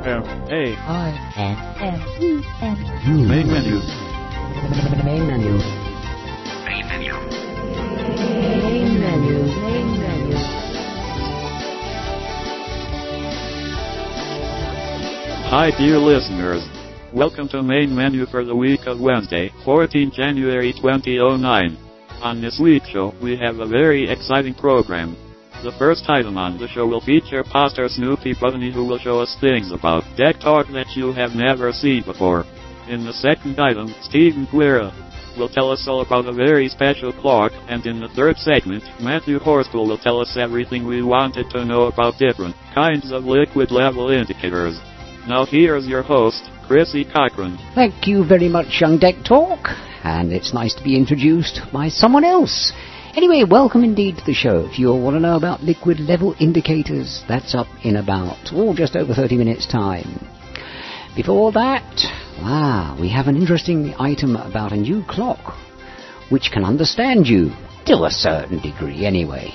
M A. I. N M E. N U. Main menu. main menu. Main menu. Main menu. Hi dear listeners. Welcome to main menu for the week of Wednesday, 14 January 2009. On this week's show, we have a very exciting program. The first item on the show will feature Pastor Snoopi Bunny who will show us things about DECtalk that you have never seen before. In the second item, Stephen Guerra will tell us all about a very special clock, and in the third segment, Matthew Horspool will tell us everything we wanted to know about different kinds of liquid level indicators. Now here's your host, Chrissy Cochran. Thank you very much, Young Deck Talk, and it's nice to be introduced by someone else. Anyway, welcome indeed to the show. If you all want to know about liquid level indicators, that's up in about, oh, just over 30 minutes' time. Before that, ah, we have an interesting item about a new clock, which can understand you, to a certain degree anyway.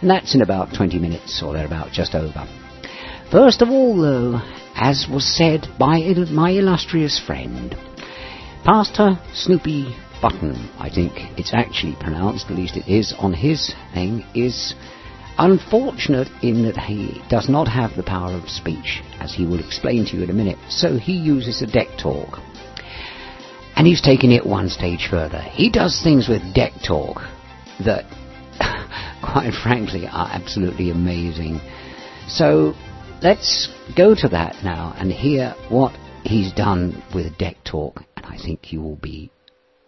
And that's in about 20 minutes or thereabout, just over. First of all, though, as was said by my illustrious friend, Pastor Snoopi Botten, I think it's actually pronounced, at least it is on his thing, is unfortunate in that he does not have the power of speech, as he will explain to you in a minute. So he uses a deck talk. And he's taken it one stage further. He does things with deck talk that, quite frankly, are absolutely amazing. So let's go to that now and hear what he's done with DECtalk, and I think you will be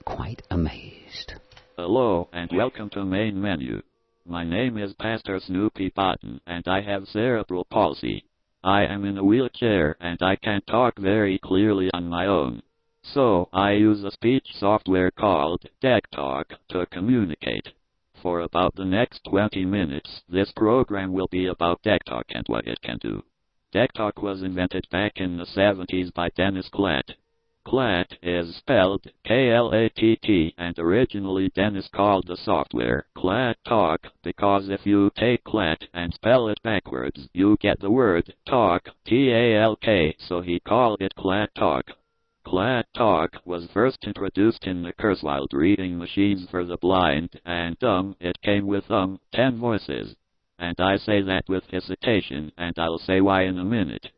quite amazed. Hello, and welcome to Main Menu. My name is Pastor Snoopi Botten, and I have cerebral palsy. I am in a wheelchair, and I can talk very clearly on my own. So, I use a speech software called DECtalk to communicate. For about the next 20 minutes, this program will be about DECtalk and what it can do. DECtalk was invented back in the 70s by Dennis Klatt. Klatt is spelled K-L-A-T-T, and originally Dennis called the software Klatt Talk because if you take Klatt and spell it backwards, you get the word talk, T-A-L-K, so he called it Klatt Talk. Klatt Talk was first introduced in the Kurzweil reading machines for the blind, and um, it came with um, 10 voices. And I say that with hesitation, and I'll say why in a minute.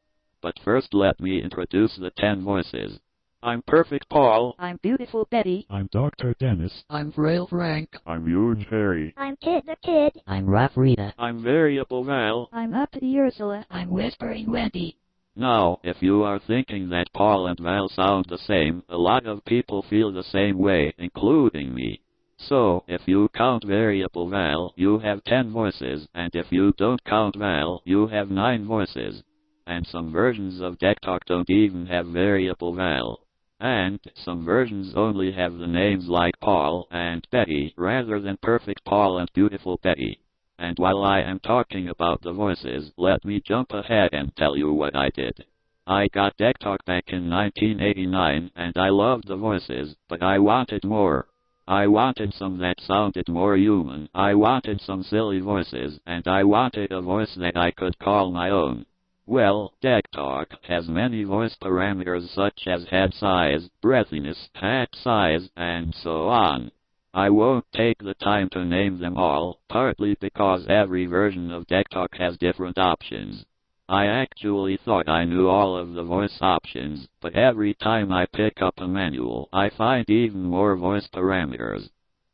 But first let me introduce the 10 voices. I'm Perfect Paul. I'm beautiful Betty I'm Dr. Dennis. I'm Frail Frank. I'm Huge Harry. I'm Kit the Kid I'm Rough Rita. I'm Variable Val. I'm Uppity Ursula I'm Whispering Wendy. Now, if you are thinking that Paul and Val sound the same, a lot of people feel the same way, including me. So, if you count variable Val, you have 10 voices, and if you don't count Val, you have 9 voices. And some versions of DECtalk don't even have variable Val. And some versions only have the names like Paul and Betty rather than Perfect Paul and Beautiful Betty. And while I am talking about the voices, let me jump ahead and tell you what I did. I got DECtalk back in 1989, and I loved the voices, but I wanted more. I wanted some that sounded more human, I wanted some silly voices, and I wanted a voice that I could call my own. Well, DECtalk has many voice parameters such as head size, breathiness, hat size, and so on. I won't take the time to name them all, partly because every version of DECtalk has different options. I actually thought I knew all of the voice options, but every time I pick up a manual, I find even more voice parameters.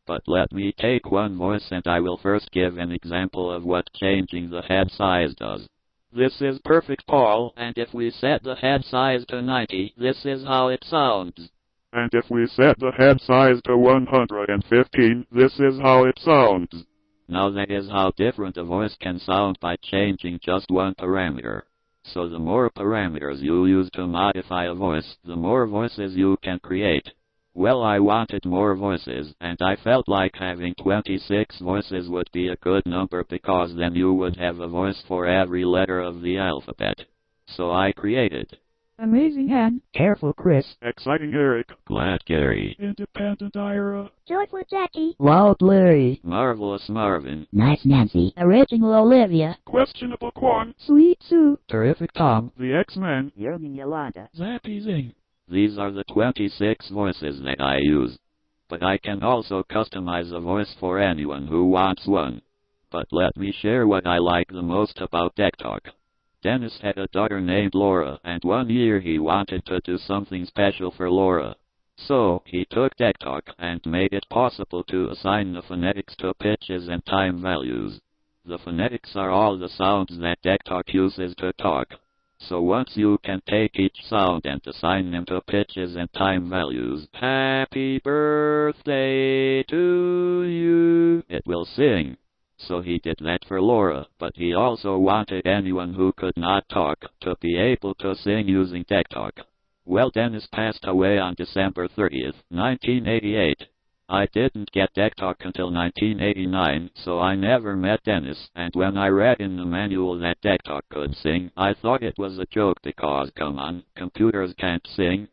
But let me take one voice and I will first give an example of what changing the head size does. This is Perfect Paul, and if we set the head size to 90, this is how it sounds. And if we set the head size to 115, this is how it sounds. Now that is how different a voice can sound by changing just one parameter. So the more parameters you use to modify a voice, the more voices you can create. Well, I wanted more voices, and I felt like having 26 voices would be a good number because then you would have a voice for every letter of the alphabet. So I created Amazing Ann. Careful Chris. Exciting Eric. Glad Gary. Independent Ira. Joyful Jackie. Loud Larry. Marvelous Marvin. Nice Nancy. Original Olivia. Questionable Quan. Sweet Sue. Terrific Tom. The X-Men. Young Yolanda. Zappy Zing. These are the 26 voices that I use. But I can also customize a voice for anyone who wants one. But let me share what I like the most about DECtalk. Dennis had a daughter named Laura, and one year he wanted to do something special for Laura. So, he took DECtalk and made it possible to assign the phonetics to pitches and time values. The phonetics are all the sounds that DECtalk uses to talk. So once you can take each sound and assign them to pitches and time values, Happy birthday to you, it will sing. So he did that for Laura, but he also wanted anyone who could not talk to be able to sing using Talk. Well, Dennis passed away on December 30th, 1988. I didn't get DECtalk until 1989, so I never met Dennis, and when I read in the manual that DECtalk could sing, I thought it was a joke because, come on, computers can't sing.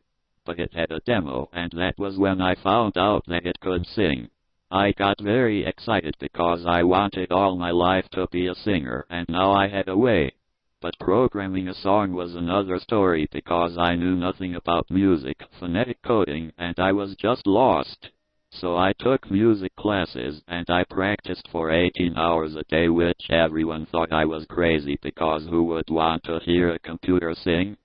But it had a demo, and that was when I found out that it could sing. I got very excited because I wanted all my life to be a singer, and now I had a way. But programming a song was another story because I knew nothing about music, phonetic coding, and I was just lost. So I took music classes, and I practiced for 18 hours a day which everyone thought I was crazy because who would want to hear a computer sing?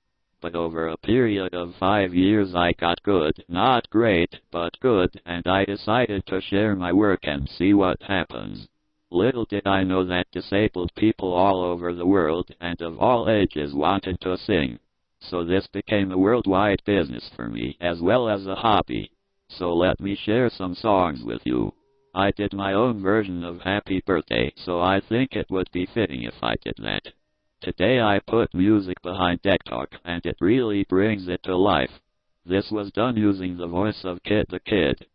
But over a period of five years I got good, not great, but good, and I decided to share my work and see what happens. Little did I know that disabled people all over the world and of all ages wanted to sing. So this became a worldwide business for me, as well as a hobby. So let me share some songs with you. I did my own version of Happy Birthday, so I think it would be fitting if I did that. Today I put music behind DECtalk, and it really brings it to life. This was done using the voice of Kit the Kid.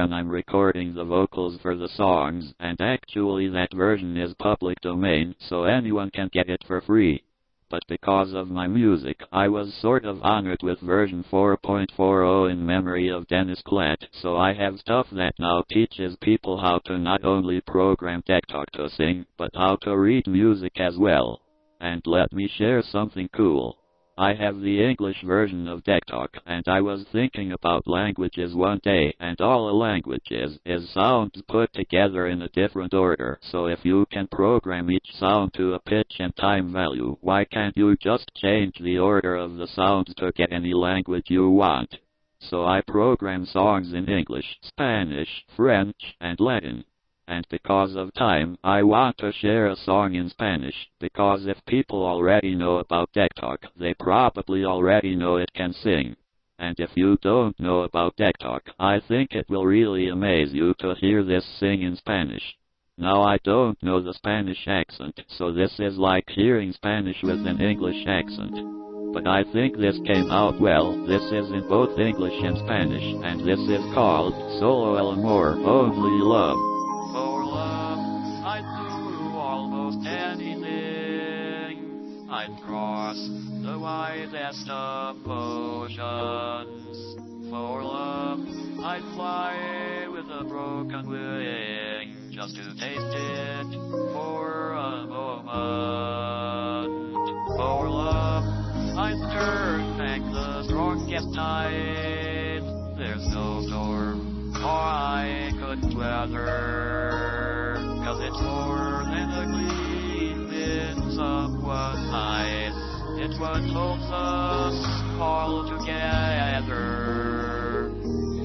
When I'm recording the vocals for the songs, and actually that version is public domain, so anyone can get it for free. But because of my music, I was sort of honored with version 4.40 in memory of Dennis Klatt, so I have stuff that now teaches people how to not only program Talk to sing, but how to read music as well. And let me share something cool. I have the English version of DECtalk, and I was thinking about languages one day, and all a language is, is sounds put together in a different order. So if you can program each sound to a pitch and time value, why can't you just change the order of the sounds to get any language you want? So I program songs in English, Spanish, French, and Latin. And because of time, I want to share a song in Spanish, because if people already know about DECtalk, they probably already know it can sing. And if you don't know about DECtalk, I think it will really amaze you to hear this sing in Spanish. Now I don't know the Spanish accent, so this is like hearing Spanish with an English accent. But I think this came out well, this is in both English and Spanish, and this is called Solo El Amor, Only Love. I'd cross the widest of oceans. For love, I'd fly with a broken wing just to taste it for a moment. For love, I'd turn back the strongest tide. There's no storm or I couldn't weather. Cause it's more than a gleam in It's what holds us all together.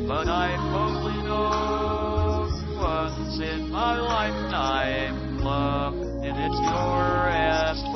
But I only know once in my lifetime love in its purest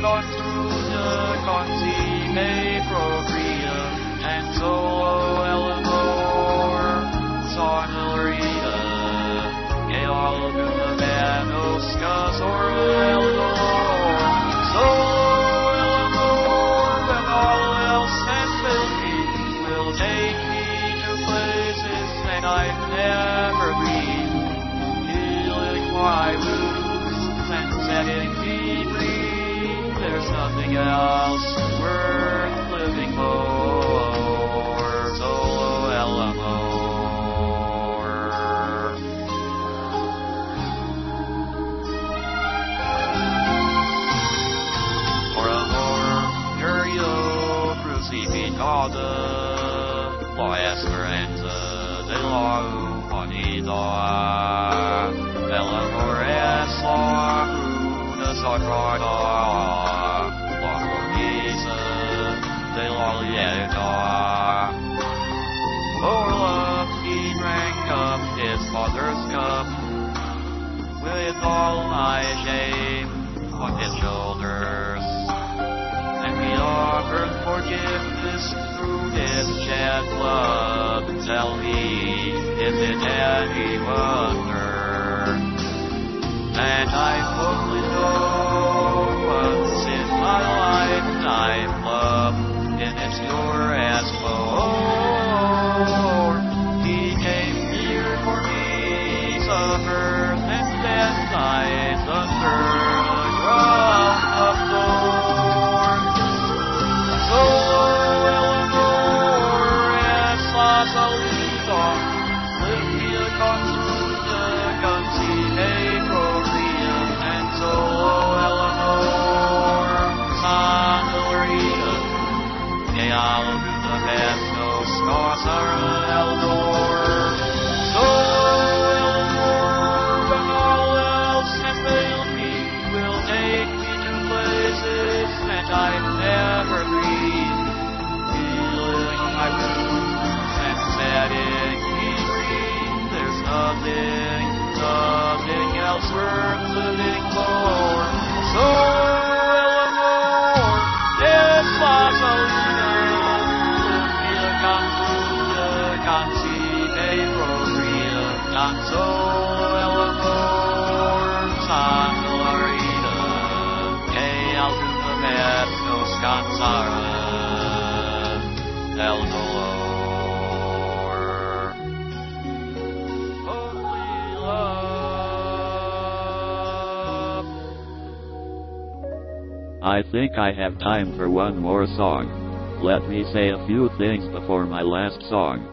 limpia construida, concime procria, and solo el amor, Sarnelrita, Geol Gumanosca, Sorla Eleanor, nothing else worth living for. Solo Eleanor. Por amor, Curio crucificado, la esperanza de la humanidad. El amor es la cruz sagrada, my shame on his shoulders. And we offered forgiveness through his shed blood. Tell me, is it any wonder? And I fully nothing, nothing else worth living for. So I think I have time for one more song. Let me say a few things before my last song.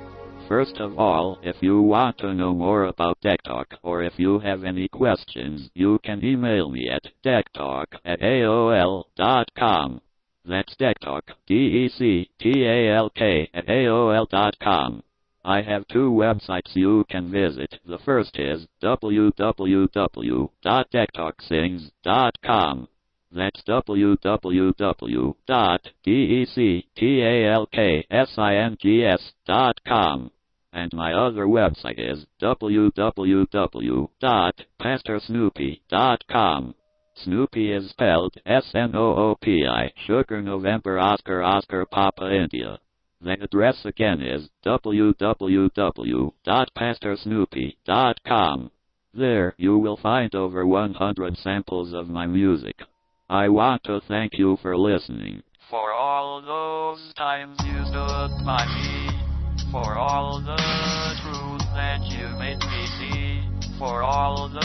First of all, if you want to know more about Talk or if you have any questions, you can email me at dectalk at AOL.com. That's DECtalk, D-E-C-T-A-L-K at AOL.com. I have two websites you can visit. The first is www.dectalksings.com. That's www.dectalksings.com. And my other website is www.pastorsnoopi.com. Snoopy is spelled S-N-O-O-P-I, Sugar November Oscar Oscar Papa India. The address again is www.pastorsnoopi.com. There you will find over 100 samples of my music. I want to thank you for listening. For all those times you stood by me, for all the truth that you made me see, for all the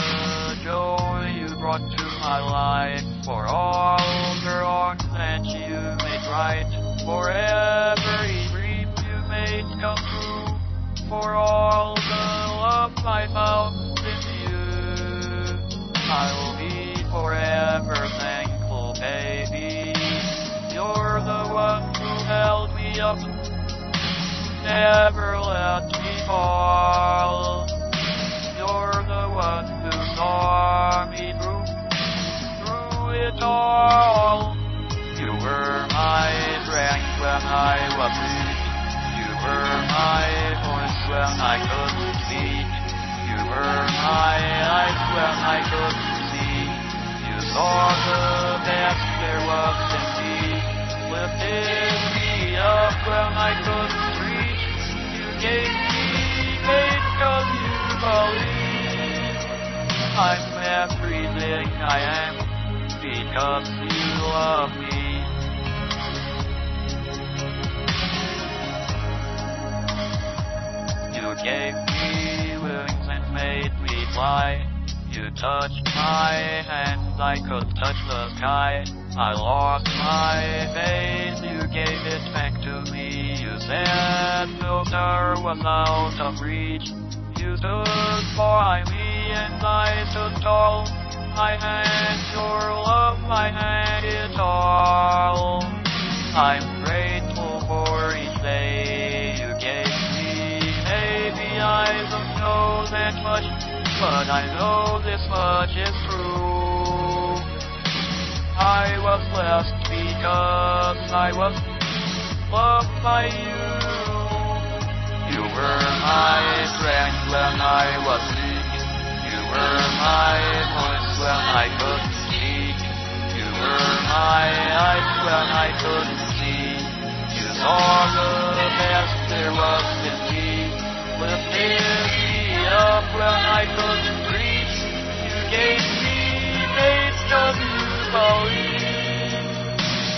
joy you brought to my life, for all the wrong that you made right, for every dream you made come true, for all the love I found in you. I never let me fall. You're the one who saw me through, through it all. You were my strength when I was weak. You were my voice when I couldn't speak. You were my light when I couldn't see. You saw the best there was in me. Lifted me up when I couldn't me cause you believe. I'm everything I am because you love me. You gave me wings and made me fly. You touched my hands, I could touch the sky. I lost my faith, you gave it back said filter was out of reach. You stood by me and I stood tall. I had your love, I had it all. I'm grateful for each day you gave me. Maybe I don't know that much, but I know this much is true. I was blessed because I was loved by you. You were my strength when I was weak. You were my voice when I couldn't speak. You were my eyes when I couldn't see. You saw the best there was in me. Lifted me up when I couldn't reach. You gave me faith you believe.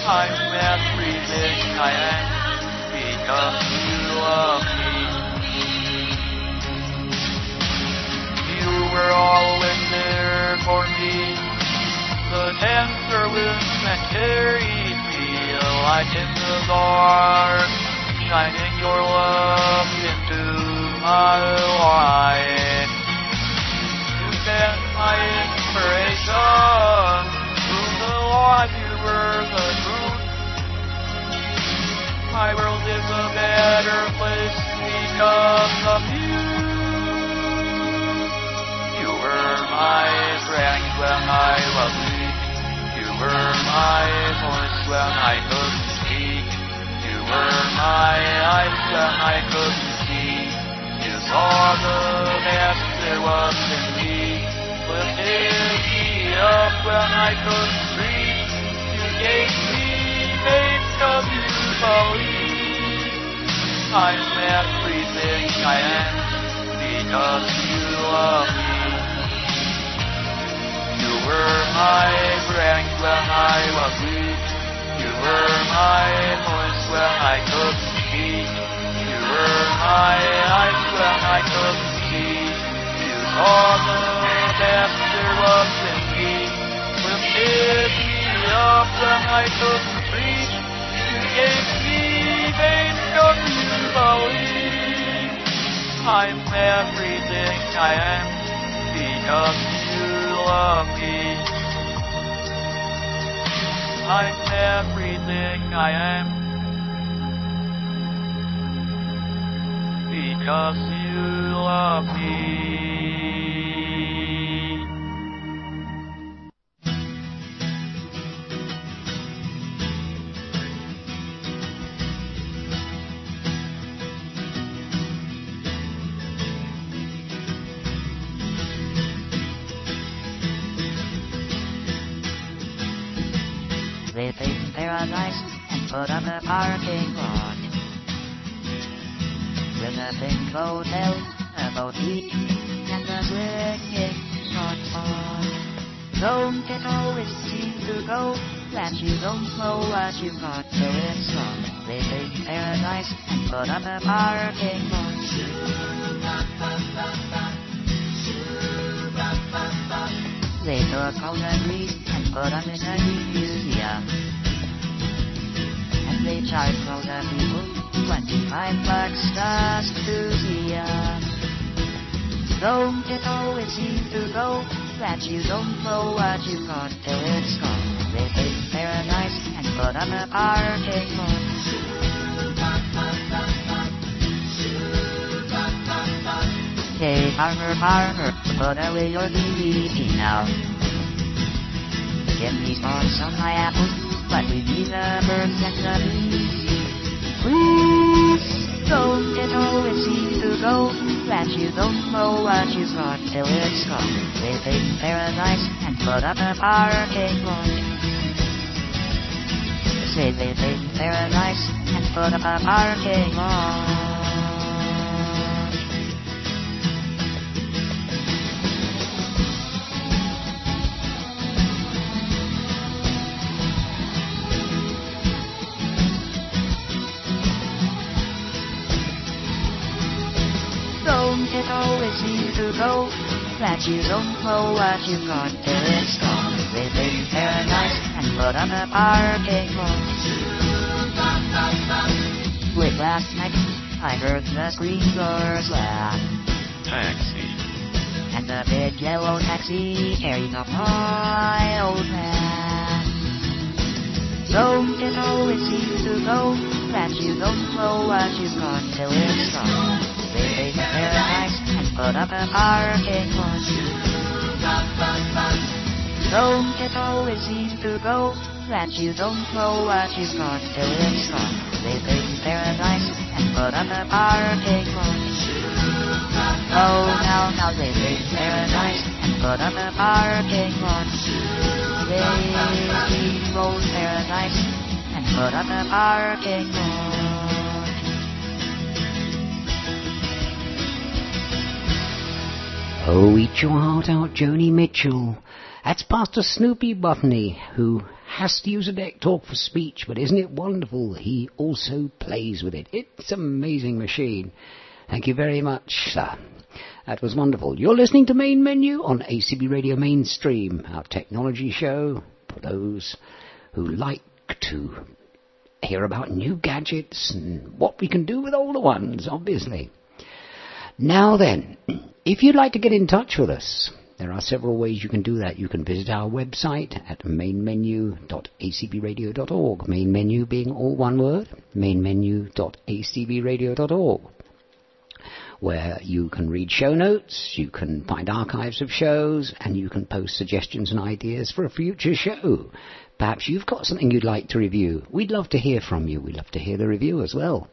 I'm everything I am because you love me. You were always there for me. The tender winds that carried me like in the dark, shining your love into my life. You've been my inspiration. Through the light, My world is a better place because of you. You were my strength when I was weak. You were my voice when I couldn't speak. You were my eyes when I couldn't see. You saw the best there was in me. Lifted me up when I couldn't reach. You gave me faith cause you believe. I'm everything I am because you love me. You were my strength when I was weak. You were my voice when I couldn't speak. You were my eyes when I couldn't see. You saw the best there was in me. Lifted me up when I couldn't I'm everything I am because you love me. I'm everything I am because you love me. And put up a parking lot. With a pink hotel, a boutique, and a swinging short. Don't it always seem to go that you don't know what you got till it's gone? Living in paradise and put up a parking lot. They took all the grease and put in a museum. They charged all the people 25 bucks just to see 'em. Don't it always seem to go that you don't know what you got till it's gone? They take paradise and put on a parking lot. Hey, farmer, farmer, put away your DVD now. Give me spots on my apples, but we need the birds and the you don't know what you've got till it's gone. Live in paradise and put up a parking lot. They live in paradise and put up a parking lot. Seem to go that you don't know what you've got till it's gone. Live in paradise and put up a parking lot. Late last night, I heard the screamers laugh, Taxi. and the big yellow taxi carrying a old man. Don't it always seem to go that you don't know what you've got till it's gone. Live in paradise put up a parking lot. Don't it always seem to go that you don't know what you've got till it's gone. Live in paradise and put up a parking lot. Oh, now, now live in paradise and put up a parking lot. Live in old paradise and put up a parking lot. Oh, eat your heart out, Joni Mitchell. That's Pastor Snoopi Buffney, who has to use a DECtalk for speech, but isn't it wonderful? He also plays with it. It's an amazing machine. Thank you very much, sir. That was wonderful. You're listening to Main Menu on ACB Radio Mainstream, our technology show for those who like to hear about new gadgets and what we can do with older ones, obviously. Now then, if you'd like to get in touch with us, there are several ways you can do that. You can visit our website at mainmenu.acbradio.org. Main menu being all one word, mainmenu.acbradio.org, where you can read show notes, you can find archives of shows, and you can post suggestions and ideas for a future show. Perhaps you've got something you'd like to review. We'd love to hear from you. We'd love to hear the review as well.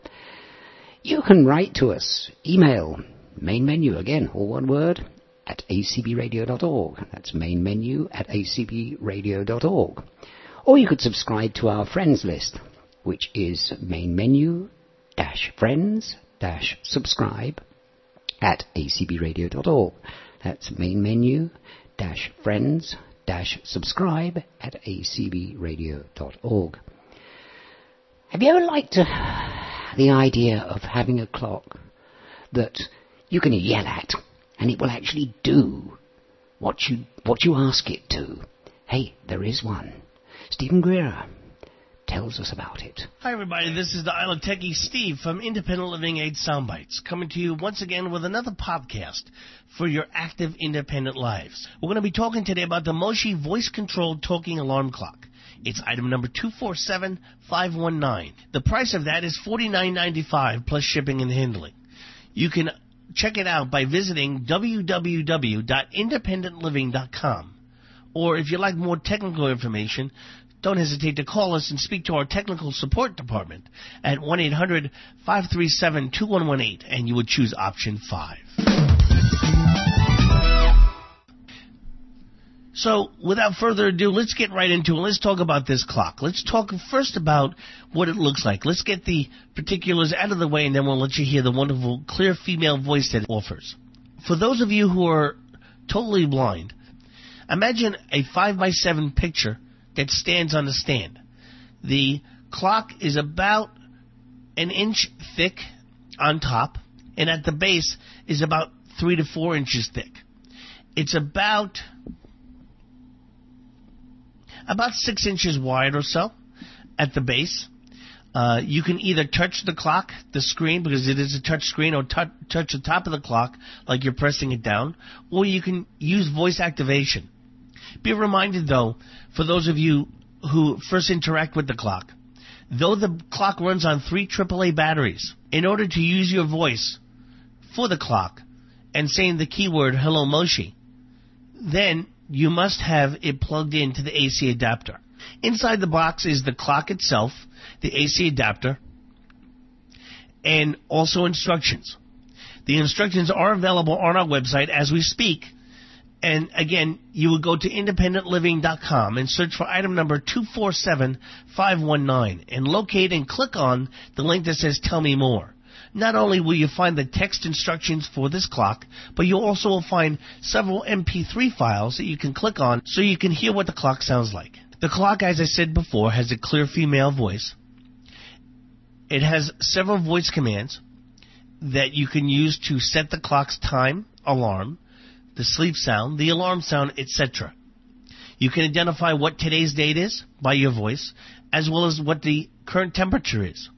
You can write to us. Email main menu again, all one word, at acbradio.org. That's main menu at acbradio.org. Or you could subscribe to our friends list, which is main menu dash friends dash subscribe at acbradio.org. That's main menu dash friends dash subscribe at acbradio.org. Have you ever liked uh, the idea of having a clock that you can yell at and it will actually do what you what you ask it to? Hey, there is one. Stephen Greer tells us about it. Hi, everybody. This is the Isle of Techie Steve from Independent Living Aid Soundbites, coming to you once again with another podcast for your active independent lives. We're going to be talking today about the Moshi voice controlled talking alarm clock. It's item number 247519. The price of that is $49.95 plus shipping and handling. You can check it out by visiting www.independentliving.com. Or if you like more technical information, don't hesitate to call us and speak to our technical support department at 1 800 537 2118 and you would choose option 5. So, without further ado, let's get right into it. Let's talk about this clock. Let's talk first about what it looks like. Let's get the particulars out of the way and then we'll let you hear the wonderful, clear female voice that it offers. For those of you who are totally blind, imagine a 5 by 7 picture that stands on a stand. The clock is about an inch thick on top, and at the base is about three to four inches thick. It's about about six inches wide or so at the base. Uh, you can either touch the clock, the screen, because it is a touch screen, or touch, touch the top of the clock like you're pressing it down, or you can use voice activation. Be reminded, though, for those of you who first interact with the clock, though the clock runs on three AAA batteries, in order to use your voice for the clock and saying the keyword hello Moshi, then you must have it plugged into the AC adapter. Inside the box is the clock itself, the AC adapter, and also instructions. The instructions are available on our website as we speak, And again, you would go to independentliving.com and search for item number 247519 and locate and click on the link that says Tell Me More. Not only will you find the text instructions for this clock, but you also will find several MP3 files that you can click on so you can hear what the clock sounds like. The clock, as I said before, has a clear female voice. It has several voice commands that you can use to set the clock's time, alarm, the sleep sound, the alarm sound, etc. You can identify what today's date is by your voice, as well as what the current temperature is.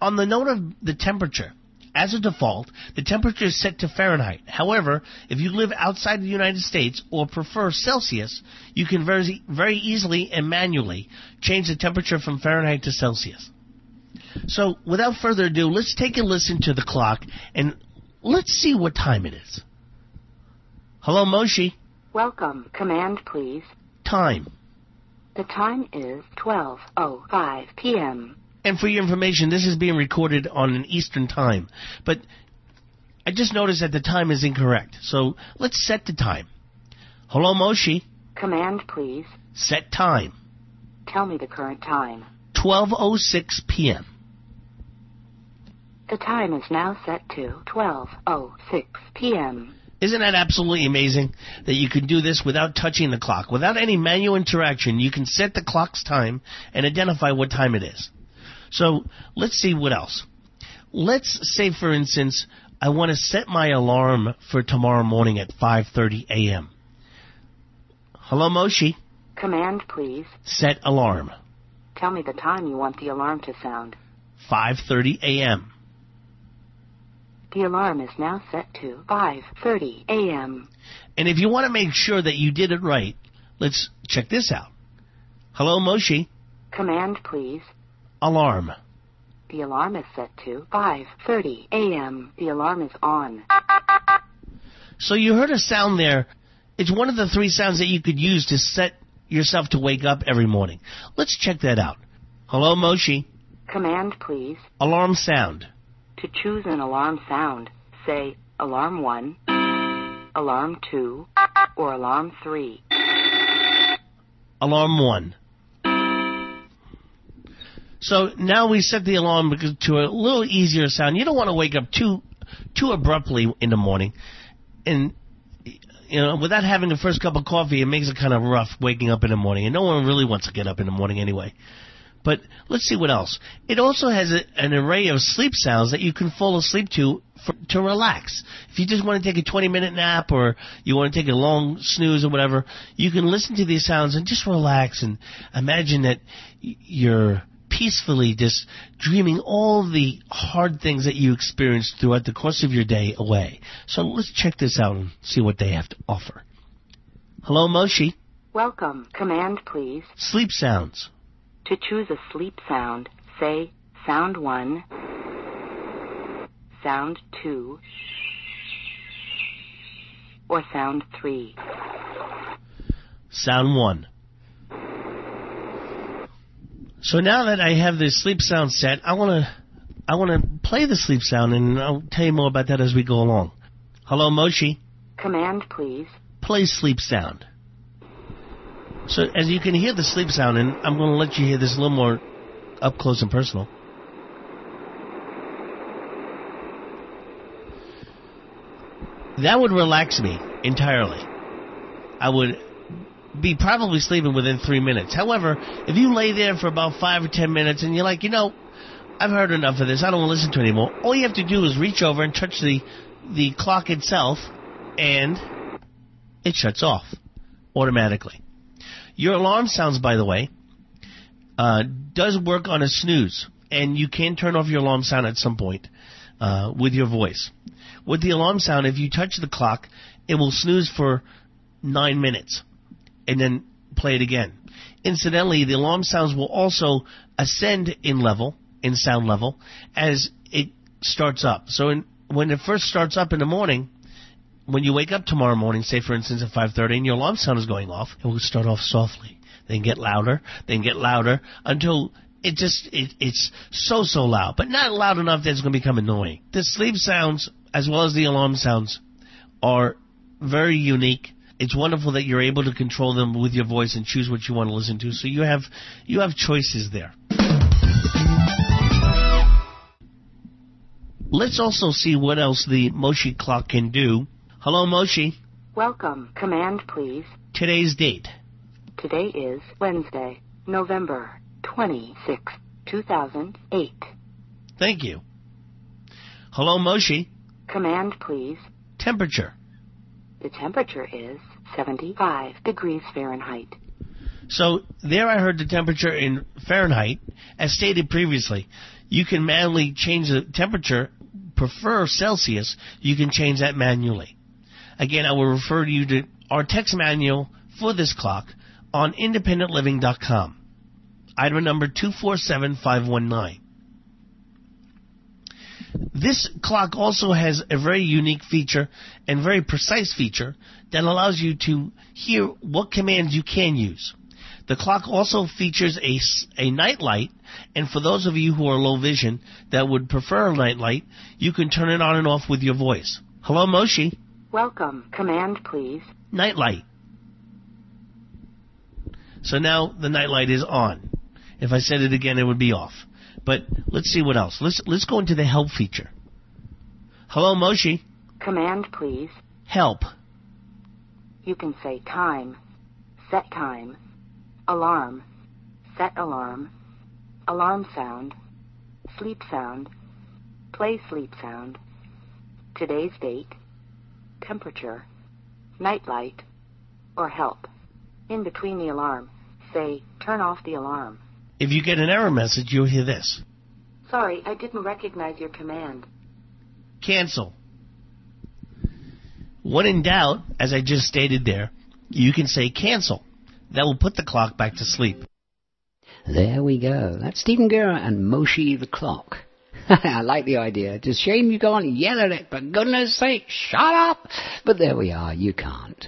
On the note of the temperature, as a default, the temperature is set to Fahrenheit. However, if you live outside the United States or prefer Celsius, you can very, very easily and manually change the temperature from Fahrenheit to Celsius. So, without further ado, let's take a listen to the clock and let's see what time it is. Hello, Moshi. Welcome. Command, please. Time. The time is 12.05 p.m. And for your information, this is being recorded on an Eastern time. But I just noticed that the time is incorrect. So let's set the time. Hello, Moshi. Command, please. Set time. Tell me the current time. 12.06 p.m. The time is now set to 12.06 p.m. Isn't that absolutely amazing that you can do this without touching the clock? Without any manual interaction, you can set the clock's time and identify what time it is. So let's see what else. Let's say, for instance, I want to set my alarm for tomorrow morning at 5:30 a.m. Hello, Moshi. Command, please. Set alarm. Tell me the time you want the alarm to sound. 5:30 a.m. The alarm is now set to 5:30 a.m. And if you want to make sure that you did it right, let's check this out. Hello, Moshi. Command, please. Alarm. The alarm is set to 5:30 a.m. The alarm is on. So you heard a sound there. It's one of the three sounds that you could use to set yourself to wake up every morning. Let's check that out. Hello, Moshi. Command, please. Alarm sound. To choose an alarm sound, say alarm 1, alarm 2, or alarm 3. Alarm 1. So now we set the alarm to a little easier sound. You don't want to wake up too too abruptly in the morning, and you know without having the first cup of coffee, it makes it kind of rough waking up in the morning, and no one really wants to get up in the morning anyway. But let's see what else. It also has a, an array of sleep sounds that you can fall asleep to for, to relax. If you just want to take a 20 minute nap or you want to take a long snooze or whatever, you can listen to these sounds and just relax and imagine that you're peacefully just dreaming all the hard things that you experienced throughout the course of your day away. So let's check this out and see what they have to offer. Hello, Moshi. Welcome. Command, please. Sleep sounds. To choose a sleep sound, say sound 1, sound 2, or sound 3. Sound one. So now that I have the sleep sound set, I want to I want to play the sleep sound, and I'll tell you more about that as we go along. Hello, Moshi. Command, please. Play sleep sound. So as you can hear the sleep sound, and I'm going to let you hear this a little more up close and personal. That would relax me entirely. I would be probably sleeping within three minutes. However, if you lay there for about five or ten minutes and you're like, you know, I've heard enough of this, I don't want to listen to anymore, all you have to do is reach over and touch the the clock itself and it shuts off automatically. Your alarm sounds, by the way, uh, does work on a snooze, and you can turn off your alarm sound at some point uh, with your voice. With the alarm sound, if you touch the clock, it will snooze for nine minutes and then play it again. Incidentally, the alarm sounds will also ascend in level, in sound level, as it starts up. So in, when it first starts up in the morning, when you wake up tomorrow morning, say for instance at 5:30, and your alarm sound is going off, it will start off softly, then get louder, then get louder until it just it, it's so so loud, but not loud enough that it's going to become annoying. The sleep sounds as well as the alarm sounds are very unique It's wonderful that you're able to control them with your voice and choose what you want to listen to. So you have you have choices there. Let's also see what else the Moshi clock can do. Hello, Moshi. Welcome. Command, please. Today's date. Today is Wednesday, November 26, 2008. Thank you. Hello, Moshi. Command, please. Temperature. The temperature is 75 degrees Fahrenheit. So there I heard the temperature in Fahrenheit. As stated previously, you can manually change the temperature, prefer Celsius, you can change that manually. Again, I will refer you to our text manual for this clock on independentliving.com. Item number 247519. This clock also has a very unique feature and very precise feature that allows you to hear what commands you can use. The clock also features a night light, and for those of you who are low vision that would prefer a night light, you can turn it on and off with your voice. Hello, Moshi. Welcome. Command, please. Night light. So now the night light is on. If I said it again, it would be off. But let's see what else. Let's let's go into the help feature. Hello, Moshi. Command, please. Help. You can say time, set time, alarm, set alarm, alarm sound, sleep sound, play sleep sound, today's date, temperature, night light, or help. In between the alarm, say turn off the alarm. If you get an error message, you'll hear this. Sorry, I didn't recognize your command. Cancel. When in doubt, as I just stated there, you can say cancel. That will put the clock back to sleep. There we go. That's Stephen Guerra and Moshi the Clock. I like the idea. It's a shame you can't yell at it. For goodness sake, shut up! But there we are. You can't.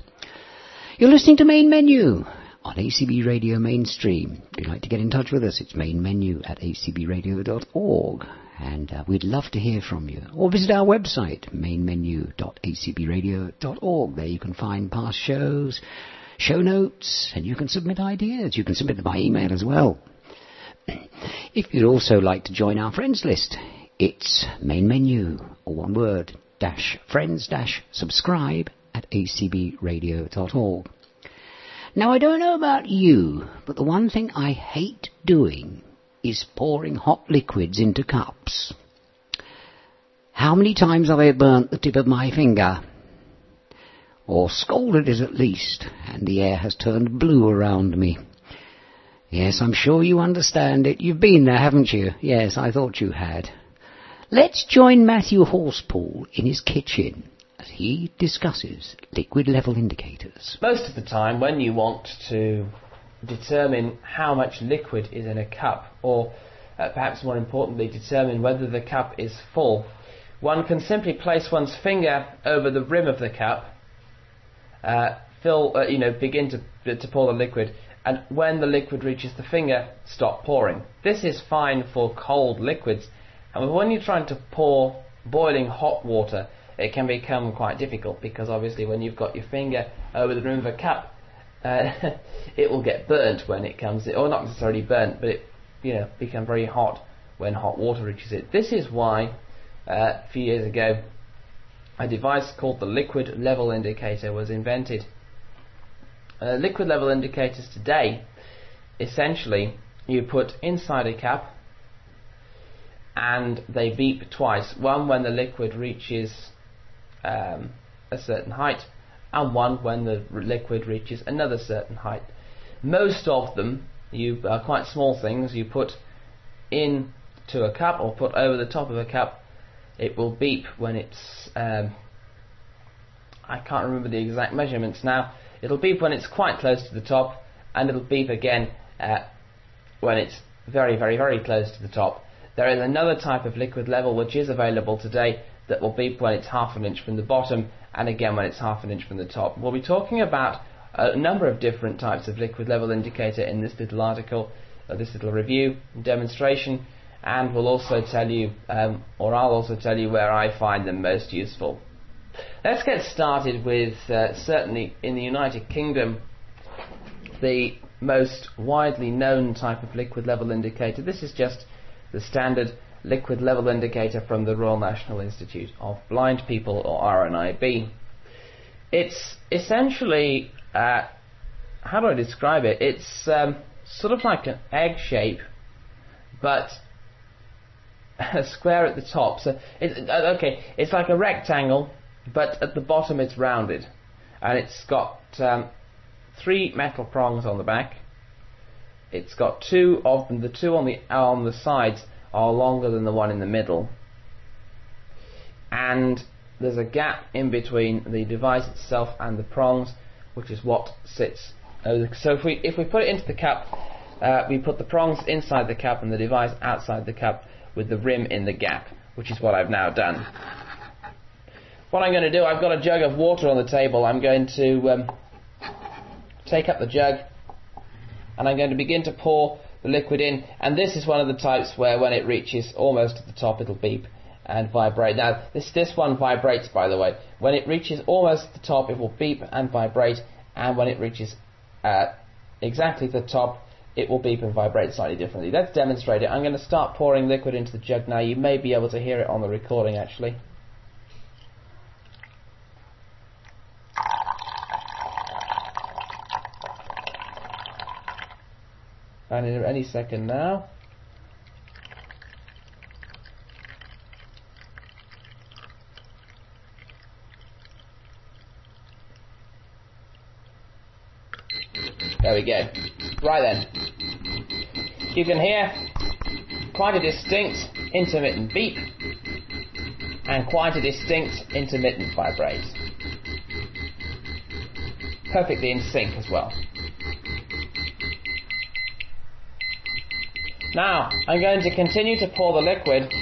You're listening to Main Menu on ACB Radio Mainstream. If you'd like to get in touch with us, it's main menu at acbradio.org. And uh, we'd love to hear from you. Or visit our website, mainmenu.acbradio.org. There you can find past shows, show notes, and you can submit ideas. You can submit them by email as well. If you'd also like to join our friends list, it's main menu, or one word, dash friends dash subscribe at acbradio.org. Now I don't know about you, but the one thing I hate doing is pouring hot liquids into cups. How many times have I burnt the tip of my finger? Or scalded it at least, and the air has turned blue around me. Yes, I'm sure you understand it. You've been there, haven't you? Yes, I thought you had. Let's join Matthew Horspool in his kitchen he discusses liquid level indicators. Most of the time, when you want to determine how much liquid is in a cup, or uh, perhaps more importantly, determine whether the cup is full, one can simply place one's finger over the rim of the cup, uh, fill, uh, you know, begin to to pour the liquid, and when the liquid reaches the finger, stop pouring. This is fine for cold liquids, and when you're trying to pour boiling hot water, it can become quite difficult because obviously when you've got your finger over the rim of a cup, uh, it will get burnt when it comes, or not necessarily burnt, but it you know become very hot when hot water reaches it. This is why uh, a few years ago a device called the liquid level indicator was invented. Uh, liquid level indicators today, essentially, you put inside a cup and they beep twice. One when the liquid reaches um, a certain height, and one when the liquid reaches another certain height. Most of them, you are quite small things. You put in to a cup or put over the top of a cup. It will beep when it's. Um, I can't remember the exact measurements now. It'll beep when it's quite close to the top, and it'll beep again uh, when it's very, very, very close to the top. There is another type of liquid level which is available today that will beep when it's half an inch from the bottom and again when it's half an inch from the top. We'll be talking about a number of different types of liquid level indicator in this little article, uh, this little review, demonstration, and we'll also tell you, um, or I'll also tell you where I find them most useful. Let's get started with uh, certainly in the United Kingdom the most widely known type of liquid level indicator. This is just the standard liquid level indicator from the Royal National Institute of Blind People or RNIB. It's essentially, uh, how do I describe it? It's um, sort of like an egg shape, but a square at the top. So, it, uh, okay, it's like a rectangle, but at the bottom it's rounded, and it's got um, three metal prongs on the back. It's got two of them. The two on the on the sides are longer than the one in the middle, and there's a gap in between the device itself and the prongs, which is what sits. So if we if we put it into the cap, uh, we put the prongs inside the cap and the device outside the cap with the rim in the gap, which is what I've now done. What I'm going to do, I've got a jug of water on the table. I'm going to um, take up the jug and I'm going to begin to pour the liquid in. And this is one of the types where when it reaches almost at the top, it'll beep and vibrate. Now, this, this one vibrates, by the way. When it reaches almost the top, it will beep and vibrate. And when it reaches uh, exactly the top, it will beep and vibrate slightly differently. Let's demonstrate it. I'm going to start pouring liquid into the jug now. You may be able to hear it on the recording, actually. And in any second now. There we go. Right then. You can hear quite a distinct intermittent beep and quite a distinct intermittent vibrate. Perfectly in sync as well. Now, I'm going to continue to pour the liquid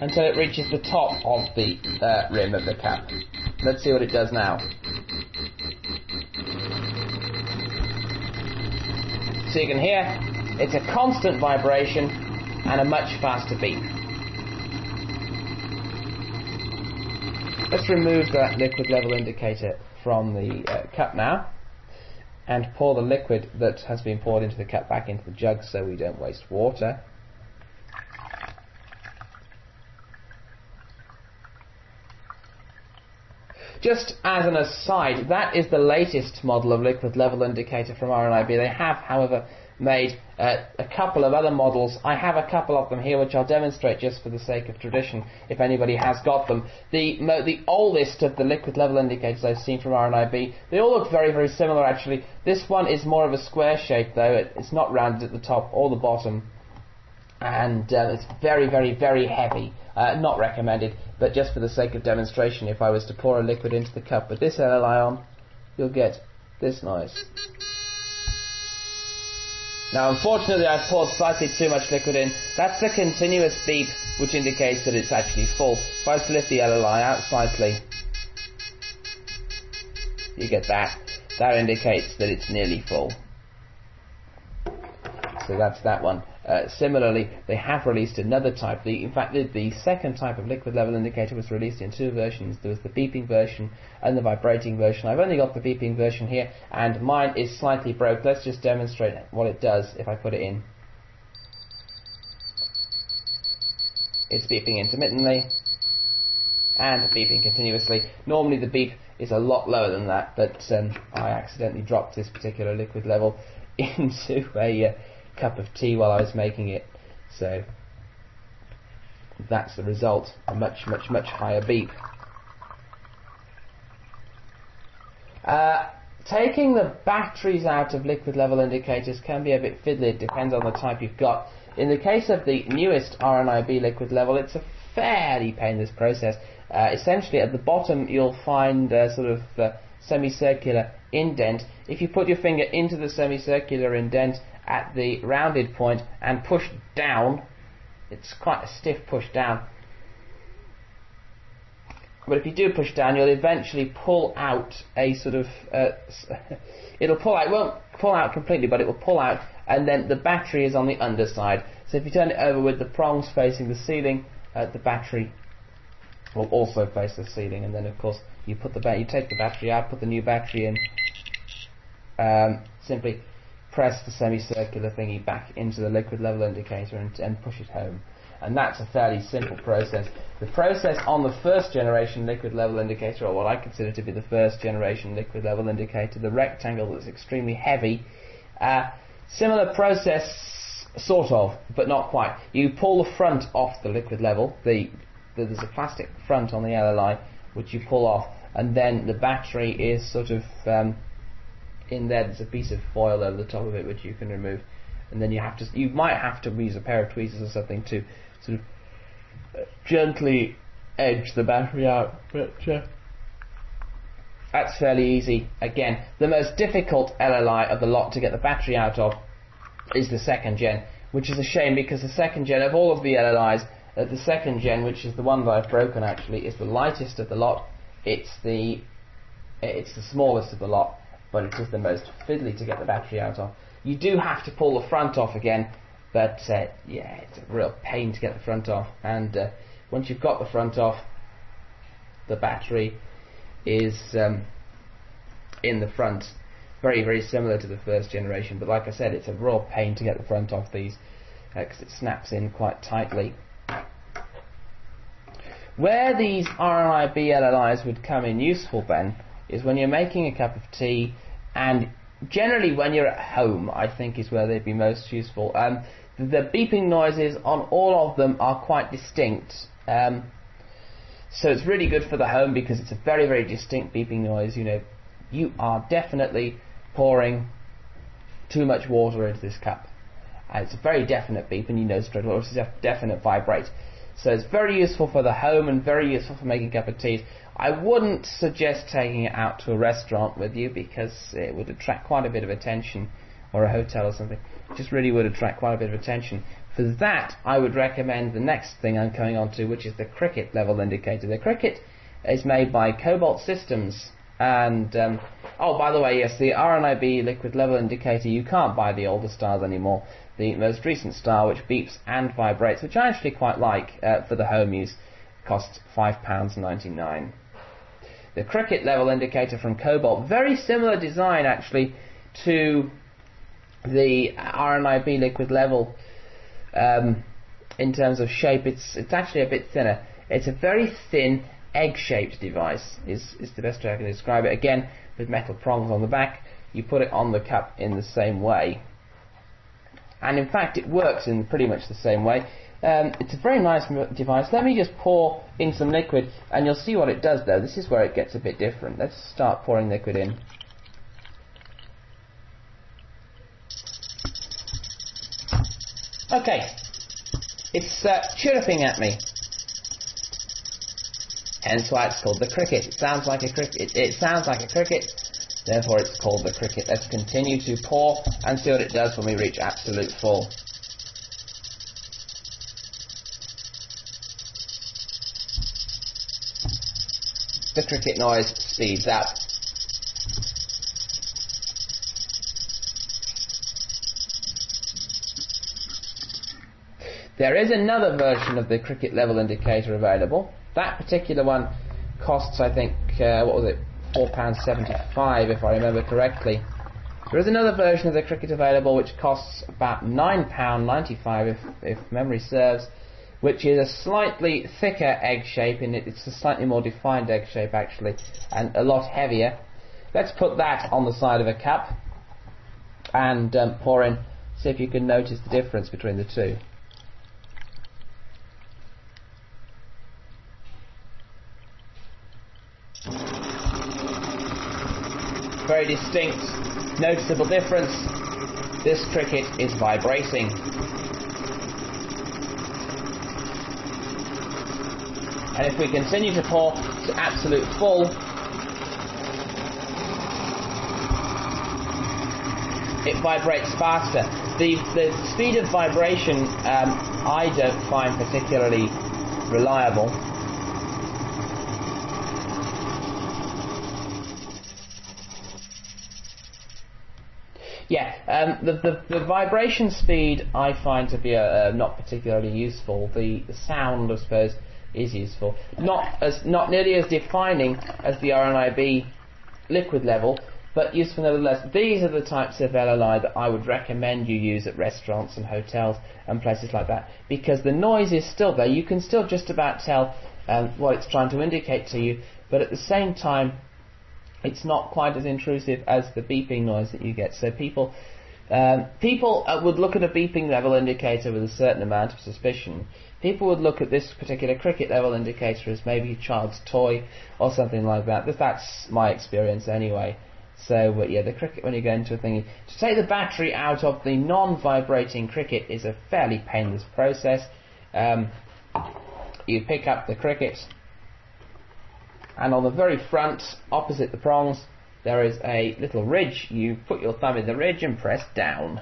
until it reaches the top of the uh, rim of the cap. Let's see what it does now. So you can hear it's a constant vibration and a much faster beat. Let's remove that liquid level indicator from the uh, cup now and pour the liquid that has been poured into the cup back into the jug so we don't waste water. Just as an aside, that is the latest model of liquid level indicator from RNIB. They have, however, made uh, a couple of other models. I have a couple of them here, which I'll demonstrate just for the sake of tradition, if anybody has got them. The the oldest of the liquid level indicators I've seen from RNIB, they all look very very similar actually. This one is more of a square shape though; it, it's not rounded at the top or the bottom, and uh, it's very very very heavy. Uh, not recommended, but just for the sake of demonstration, if I was to pour a liquid into the cup with this LLI on, you'll get this noise. Now, unfortunately, I've poured slightly too much liquid in. That's the continuous beep, which indicates that it's actually full. If I lift the LLI out slightly, you get that. That indicates that it's nearly full. So that's that one. Uh, similarly, they have released another type. The, in fact, the, the, second type of liquid level indicator was released in two versions. There was the beeping version and the vibrating version. I've only got the beeping version here, and mine is slightly broke. Let's just demonstrate what it does if I put it in. It's beeping intermittently and beeping continuously. Normally the beep is a lot lower than that, but um, I accidentally dropped this particular liquid level into a uh, cup of tea while I was making it. So that's the result. A much, much, much higher beep. Uh, taking the batteries out of liquid level indicators can be a bit fiddly. It depends on the type you've got. In the case of the newest RNIB liquid level, it's a fairly painless process. Uh, essentially, at the bottom, you'll find a sort of uh, semicircular indent. If you put your finger into the semicircular indent at the rounded point and push down. It's quite a stiff push down. But if you do push down, you'll eventually pull out a sort of. Uh, it'll pull out. It won't pull out completely, but it will pull out, and then the battery is on the underside. So if you turn it over with the prongs facing the ceiling, uh, the battery will also face the ceiling, and then of course you put the ba- you take the battery out, put the new battery in, um, simply press the semicircular thingy back into the liquid level indicator and, and push it home. And that's a fairly simple process. The process on the first generation liquid level indicator, or what I consider to be the first generation liquid level indicator, the rectangle that's extremely heavy, uh, similar process, sort of, but not quite. You pull the front off the liquid level, the, the, there's a plastic front on the LLI which you pull off, and then the battery is sort of um, in there. There's a piece of foil over the top of it which you can remove, and then you have to you might have to use a pair of tweezers or something to sort of uh, gently edge the battery out, but. Uh, that's fairly easy. Again, the most difficult LLI of the lot to get the battery out of is the second gen, which is a shame because the second gen of all of the LLIs, uh, the second gen, which is the one that I've broken actually, is the lightest of the lot. It's the it's the smallest of the lot, but it is the most fiddly to get the battery out of. You do have to pull the front off again, but uh, yeah, it's a real pain to get the front off. And uh, once you've got the front off, the battery is um, in the front very, very similar to the first generation, but like I said, it's a real pain to get the front off these because uh, it snaps in quite tightly. Where these RNIB LLIs would come in useful, Ben, is when you're making a cup of tea, and generally when you're at home, I think is where they'd be most useful. Um, the beeping noises on all of them are quite distinct. Um, so it's really good for the home because it's a very, very distinct beeping noise. You know, you are definitely pouring too much water into this cup. And it's a very definite beep, and you know straight away it's a definite vibrate. So it's very useful for the home and very useful for making a cup of tea. I wouldn't suggest taking it out to a restaurant with you because it would attract quite a bit of attention, or a hotel or something. It just really would attract quite a bit of attention. For that, I would recommend the next thing I'm coming on to, which is the cricket level indicator. The cricket is made by Cobalt Systems, and um, oh, by the way, yes, the RNIB liquid level indicator. You can't buy the older stars anymore. The most recent star, which beeps and vibrates, which I actually quite like uh, for the home use, costs five pounds ninety nine. The cricket level indicator from Cobalt, very similar design actually to the RNIB liquid level um, in terms of shape. It's it's actually a bit thinner. It's a very thin egg-shaped device is, is the best way I can describe it. Again, with metal prongs on the back, you put it on the cup in the same way. And in fact, it works in pretty much the same way. Um, it's a very nice device. Let me just pour in some liquid, and you'll see what it does though. This is where it gets a bit different. Let's start pouring liquid in. Okay, it's uh, chirruping at me. Hence why it's called the cricket. It sounds like a cricket. It, it sounds like a cricket. Therefore, it's called the cricket. Let's continue to pour and see what it does when we reach absolute full. The cricket noise speeds up. There is another version of the cricket level indicator available. That particular one costs, I think, uh, what was it, £4.75 if I remember correctly. There is another version of the cricket available which costs about £9.95 if, if memory serves, which is a slightly thicker egg shape in it. It's a slightly more defined egg shape actually, and a lot heavier. Let's put that on the side of a cup and um, pour in, see if you can notice the difference between the two. very distinct, noticeable difference. This cricket is vibrating. And if we continue to pour to absolute full, it vibrates faster. The, the speed of vibration um, I don't find particularly reliable. Yeah, um, the, the, the vibration speed I find to be uh, uh, not particularly useful. The, the sound, I suppose, is useful. Not as not nearly as defining as the RNIB liquid level, but useful nevertheless. These are the types of LLI that I would recommend you use at restaurants and hotels and places like that because the noise is still there. You can still just about tell um, what it's trying to indicate to you, but at the same time, it's not quite as intrusive as the beeping noise that you get. So people um, people uh, would look at a beeping level indicator with a certain amount of suspicion. People would look at this particular cricket level indicator as maybe a child's toy or something like that. That's my experience anyway. So uh, yeah, the cricket when you go into a thing, to take the battery out of the non-vibrating cricket is a fairly painless process. Um, you pick up the cricket, and on the very front, opposite the prongs, there is a little ridge. You put your thumb in the ridge and press down.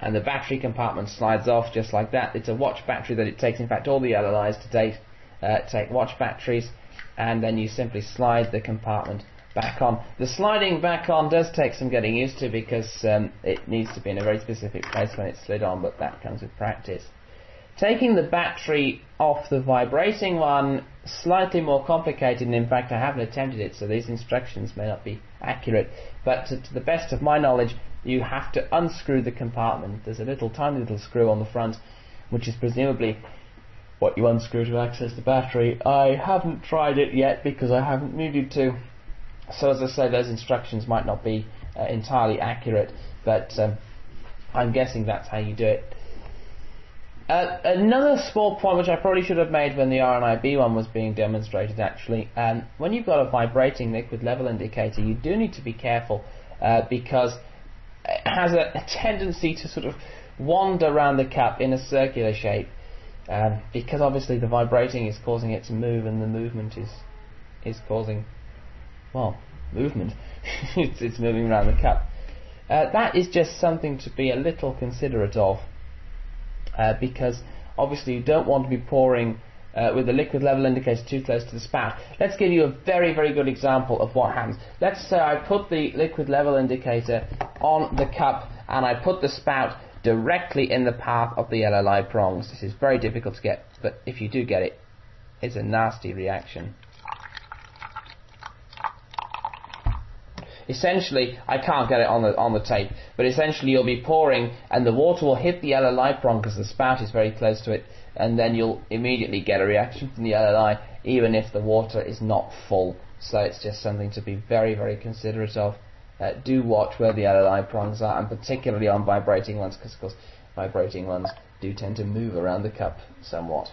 And the battery compartment slides off just like that. It's a watch battery that it takes. In fact, all the LLIs to date uh, take watch batteries. And then you simply slide the compartment back on. The sliding back on does take some getting used to because um, it needs to be in a very specific place when it's slid on, but that comes with practice. Taking the battery off the vibrating one, slightly more complicated, and in fact I haven't attempted it, so these instructions may not be accurate, but to, to the best of my knowledge, you have to unscrew the compartment. There's a little tiny little screw on the front, which is presumably what you unscrew to access the battery. I haven't tried it yet because I haven't needed to. So as I say, those instructions might not be uh, entirely accurate, but um, I'm guessing that's how you do it. Uh, another small point which I probably should have made when the RNIB one was being demonstrated actually, um, when you've got a vibrating liquid level indicator you do need to be careful uh, because it has a, a, tendency to sort of wander around the cup in a circular shape um, because obviously the vibrating is causing it to move and the movement is is causing well movement. It's, it's moving around the cup. Uh, that is just something to be a little considerate of uh, because obviously you don't want to be pouring uh, with the liquid level indicator too close to the spout. Let's give you a very, very good example of what happens. Let's say I put the liquid level indicator on the cup and I put the spout directly in the path of the LLI prongs. This is very difficult to get, but if you do get it, it's a nasty reaction. Essentially, I can't get it on the on the tape, but essentially you'll be pouring, and the water will hit the LLI prong because the spout is very close to it, and then you'll immediately get a reaction from the LLI, even if the water is not full. So it's just something to be very, very considerate of. Uh, do watch where the LLI prongs are, and particularly on vibrating ones, because of course vibrating ones do tend to move around the cup somewhat.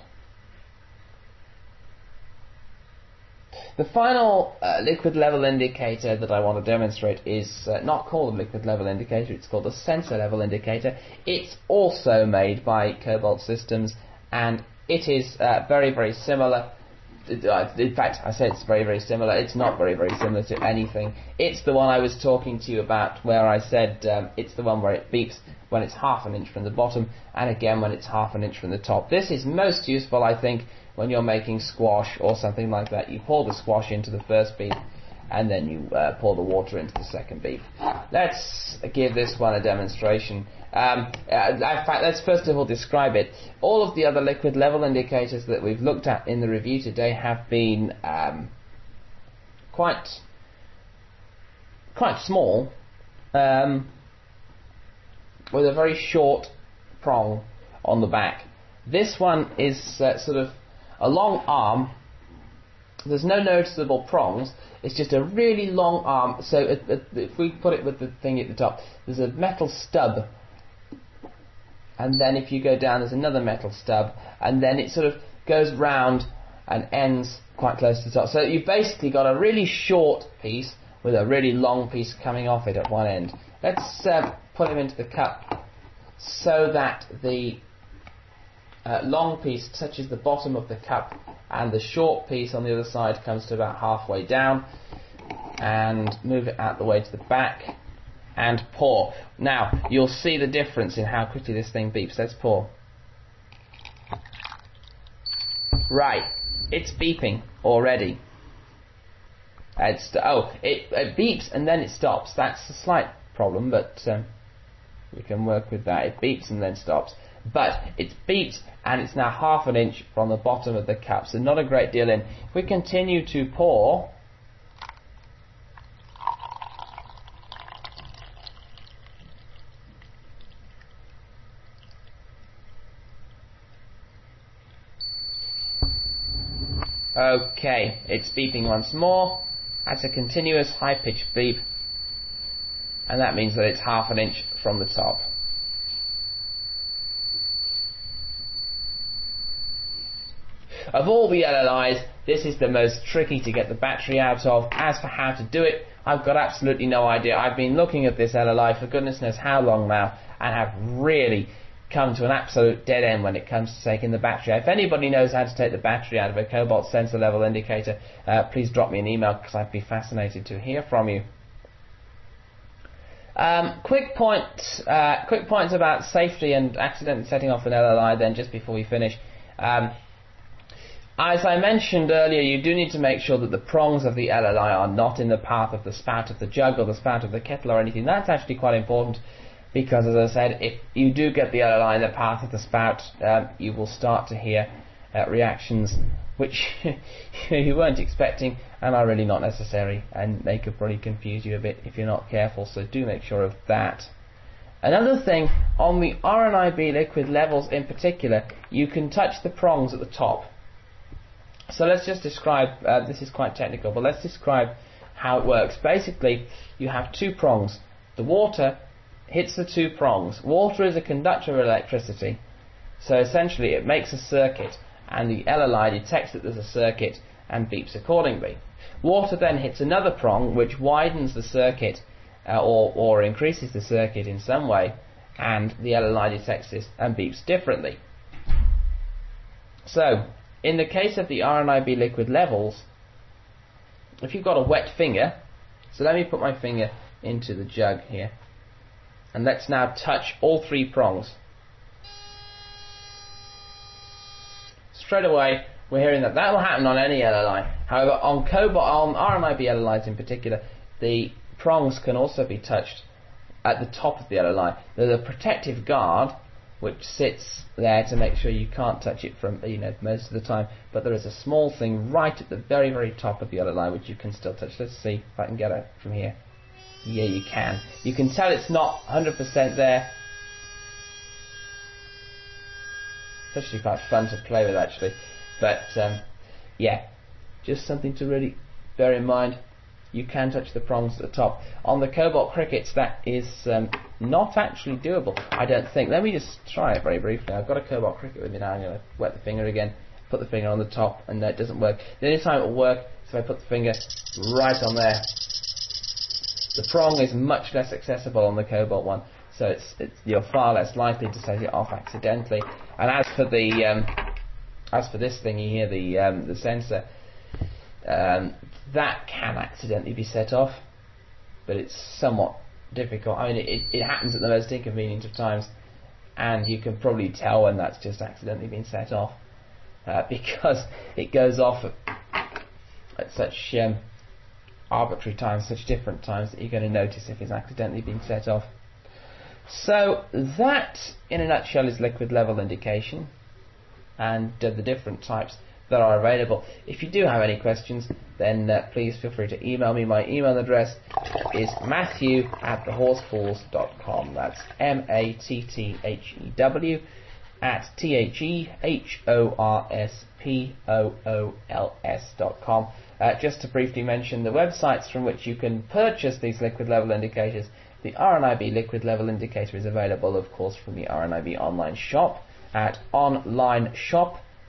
The final uh, liquid level indicator that I want to demonstrate is uh, not called a liquid level indicator, it's called a sensor level indicator. It's also made by Cobalt Systems and it is uh, very, very similar. Uh, in fact, I said it's very, very similar. It's not very, very similar to anything. It's the one I was talking to you about where I said um, it's the one where it beeps when it's half an inch from the bottom and again when it's half an inch from the top. This is most useful, I think, when you're making squash or something like that. You pour the squash into the first beep and then you uh, pour the water into the second beep. Let's give this one a demonstration. Um, uh, fact, let's first of all describe it. All of the other liquid level indicators that we've looked at in the review today have been um, quite quite small, um, with a very short prong on the back. This one is uh, sort of a long arm. There's no noticeable prongs. It's just a really long arm. So it, it, if we put it with the thing at the top, there's a metal stub. And then if you go down, there's another metal stub. And then it sort of goes round and ends quite close to the top. So you've basically got a really short piece with a really long piece coming off it at one end. Let's uh, put him into the cup so that the uh, long piece touches the bottom of the cup and the short piece on the other side comes to about halfway down and move it out the way to the back and pour. Now you'll see the difference in how quickly this thing beeps. Let's pour. Right, it's beeping already. It's oh, it, it, beeps and then it stops. That's a slight problem, but um, we can work with that. It beeps and then stops. But it's beeped and it's now half an inch from the bottom of the cup, so not a great deal in. If we continue to pour, Okay, it's beeping once more. That's a continuous high-pitched beep. And that means that it's half an inch from the top. Of all the LLIs, this is the most tricky to get the battery out of. As for how to do it, I've got absolutely no idea. I've been looking at this LLI for goodness knows how long now and have really come to an absolute dead end when it comes to taking the battery out. If anybody knows how to take the battery out of a cobalt sensor level indicator, uh, please drop me an email because I'd be fascinated to hear from you. Um, quick points, uh, quick points about safety and accidentally setting off an LLI. Then, just before we finish, um, as I mentioned earlier, you do need to make sure that the prongs of the LLI are not in the path of the spout of the jug or the spout of the kettle or anything. That's actually quite important because, as I said, if you do get the LLI in the path of the spout, um, you will start to hear uh, reactions which you weren't expecting and are really not necessary, and they could probably confuse you a bit if you're not careful. So do make sure of that. Another thing on the RNIB liquid levels in particular, you can touch the prongs at the top. So let's just describe. Uh, this is quite technical, but let's describe how it works. Basically, you have two prongs. The water hits the two prongs. Water is a conductor of electricity, so essentially it makes a circuit, and the LLI detects that there's a circuit and beeps accordingly. Water then hits another prong, which widens the circuit uh, or, or increases the circuit in some way, and the LLI detects this and beeps differently. So, in the case of the RNIB liquid levels, if you've got a wet finger, so let me put my finger into the jug here. And let's now touch all three prongs. Straight away, we're hearing that that will happen on any LLI. However, on cobalt, on RNIB LLIs in particular, the prongs can also be touched at the top of the LLI. There's a protective guard which sits there to make sure you can't touch it from you know most of the time. But there is a small thing right at the very very top of the other line which you can still touch. Let's see if I can get it from here. Yeah, you can. You can tell it's not 100% there. It's actually quite fun to play with, actually. But, um, yeah, just something to really bear in mind. You can touch the prongs at the top. On the Cobalt Crickets, that is um, not actually doable, I don't think. Let me just try it very briefly. I've got a Cobalt Cricket with me now. I'm going to wet the finger again, put the finger on the top, and that doesn't work. The only time it will work is if I put the finger right on there the prong is much less accessible on the Cobalt one, so it's, it's you're far less likely to set it off accidentally. And as for the um, as for this thing here, the um, the sensor, um, that can accidentally be set off, but it's somewhat difficult. I mean, it, it happens at the most inconvenient of times, and you can probably tell when that's just accidentally been set off, uh, because it goes off at, such um, arbitrary times, such different times that you're going to notice if it's accidentally been set off. So that, in a nutshell, is liquid level indication and uh, the different types that are available. If you do have any questions, then uh, please feel free to email me. My email address is matthew at thehorspools.com. That's M-A-T-T-H-E-W at T-H-E-H-O-R-S-P-O-O-L-S dot com. Uh, just to briefly mention the websites from which you can purchase these liquid level indicators. The RNIB liquid level indicator is available, of course, from the RNIB online shop at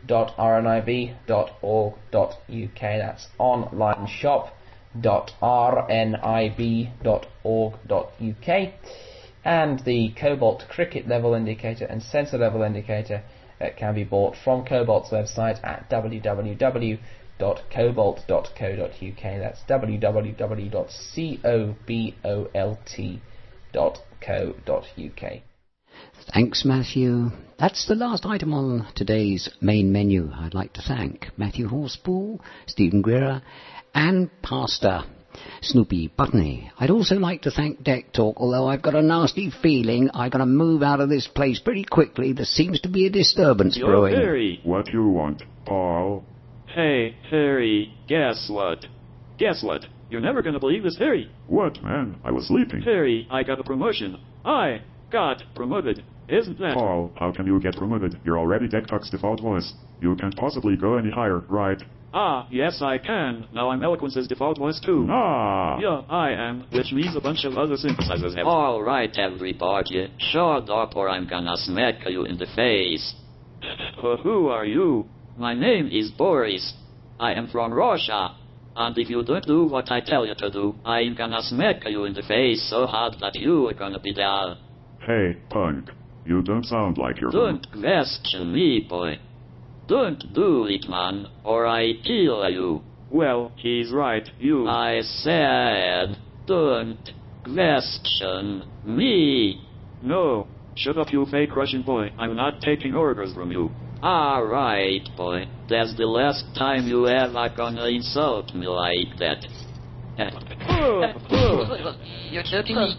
onlineshop.rnib.org.uk. That's onlineshop.rnib.org.uk. And the Cobalt cricket level indicator and sensor level indicator uh, can be bought from Cobalt's website at www www.cobalt.co.uk. That's www.cobalt.co.uk. Thanks, Matthew. That's the last item on today's main menu. I'd like to thank Matthew Horspool, Stephen Guerra, and Pastor Snoopi Buttoney. I'd also like to thank DECtalk, although I've got a nasty feeling I'm going to move out of this place pretty quickly. There seems to be a disturbance Yo, brewing. Harry. What you want, Paul? Hey, Harry. Guess what? Guess what? You're never gonna believe this, Harry. What, man? I was sleeping. Harry, I got a promotion. I got promoted. Isn't that? Paul, how can you get promoted? You're already DECtalk's default voice. You can't possibly go any higher, right? Ah, yes, I can. Now I'm Eloquence's default voice too. Ah! Yeah, I am, which means a bunch of other synthesizers have. All right, everybody. Shut up or I'm gonna smack you in the face. Who are you? My name is Boris. I am from Russia. And if you don't do what I tell you to do, I'm gonna smack you in the face so hard that you are gonna be there. Hey, punk. You don't sound like you're Don't question me, boy. Don't do it, man, or I kill you. Well, he's right. You. I said, don't question me. No. Shut up, you fake Russian boy. I'm not taking orders from you. Alright, boy. That's the last time you ever gonna insult me like that. You're choking me.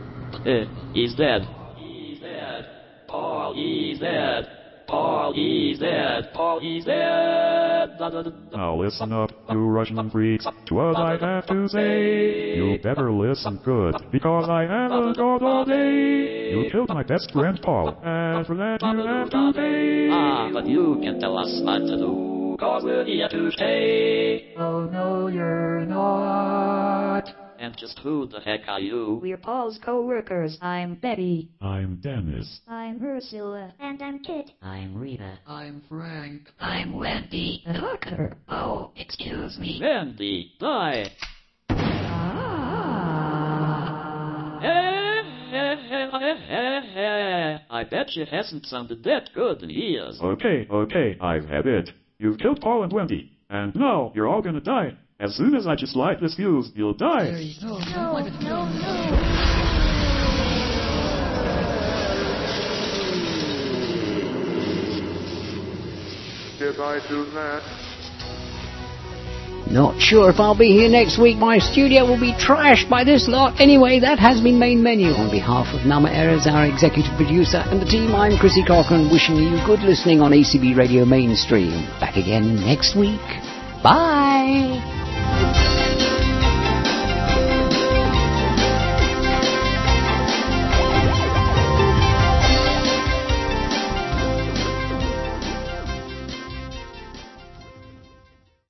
Uh, he's dead. He's dead. Paul, he's dead. Paul, he's dead. Paul, he's dead. Da, da, da, da. Now listen up, you Russian freaks, to what I have to say. You better listen good, because I haven't got all day. You killed my best friend Paul, and for that you have to pay. Ah, but you can tell us what to do, cause we're here to stay. Oh no, you're not. And just who the heck are you? We're Paul's co-workers. I'm Betty. I'm Dennis. I'm Ursula. And I'm Kit. I'm Rita. I'm Frank. I'm Wendy. The hooker. Oh, excuse me. Wendy, die. Ah. I bet she hasn't sounded that good in years. Okay, okay, I've had it. You've killed Paul and Wendy, and now you're all gonna die. As soon as I just light this fuse, you'll die. Harry, no, don't No, no, no. Did I do that? Not sure if I'll be here next week. My studio will be trashed by this lot. Anyway, that has been Main Menu. On behalf of Nama Errors, our executive producer, and the team, I'm Chrissy Cochran, wishing you good listening on ACB Radio Mainstream. Back again next week. Bye!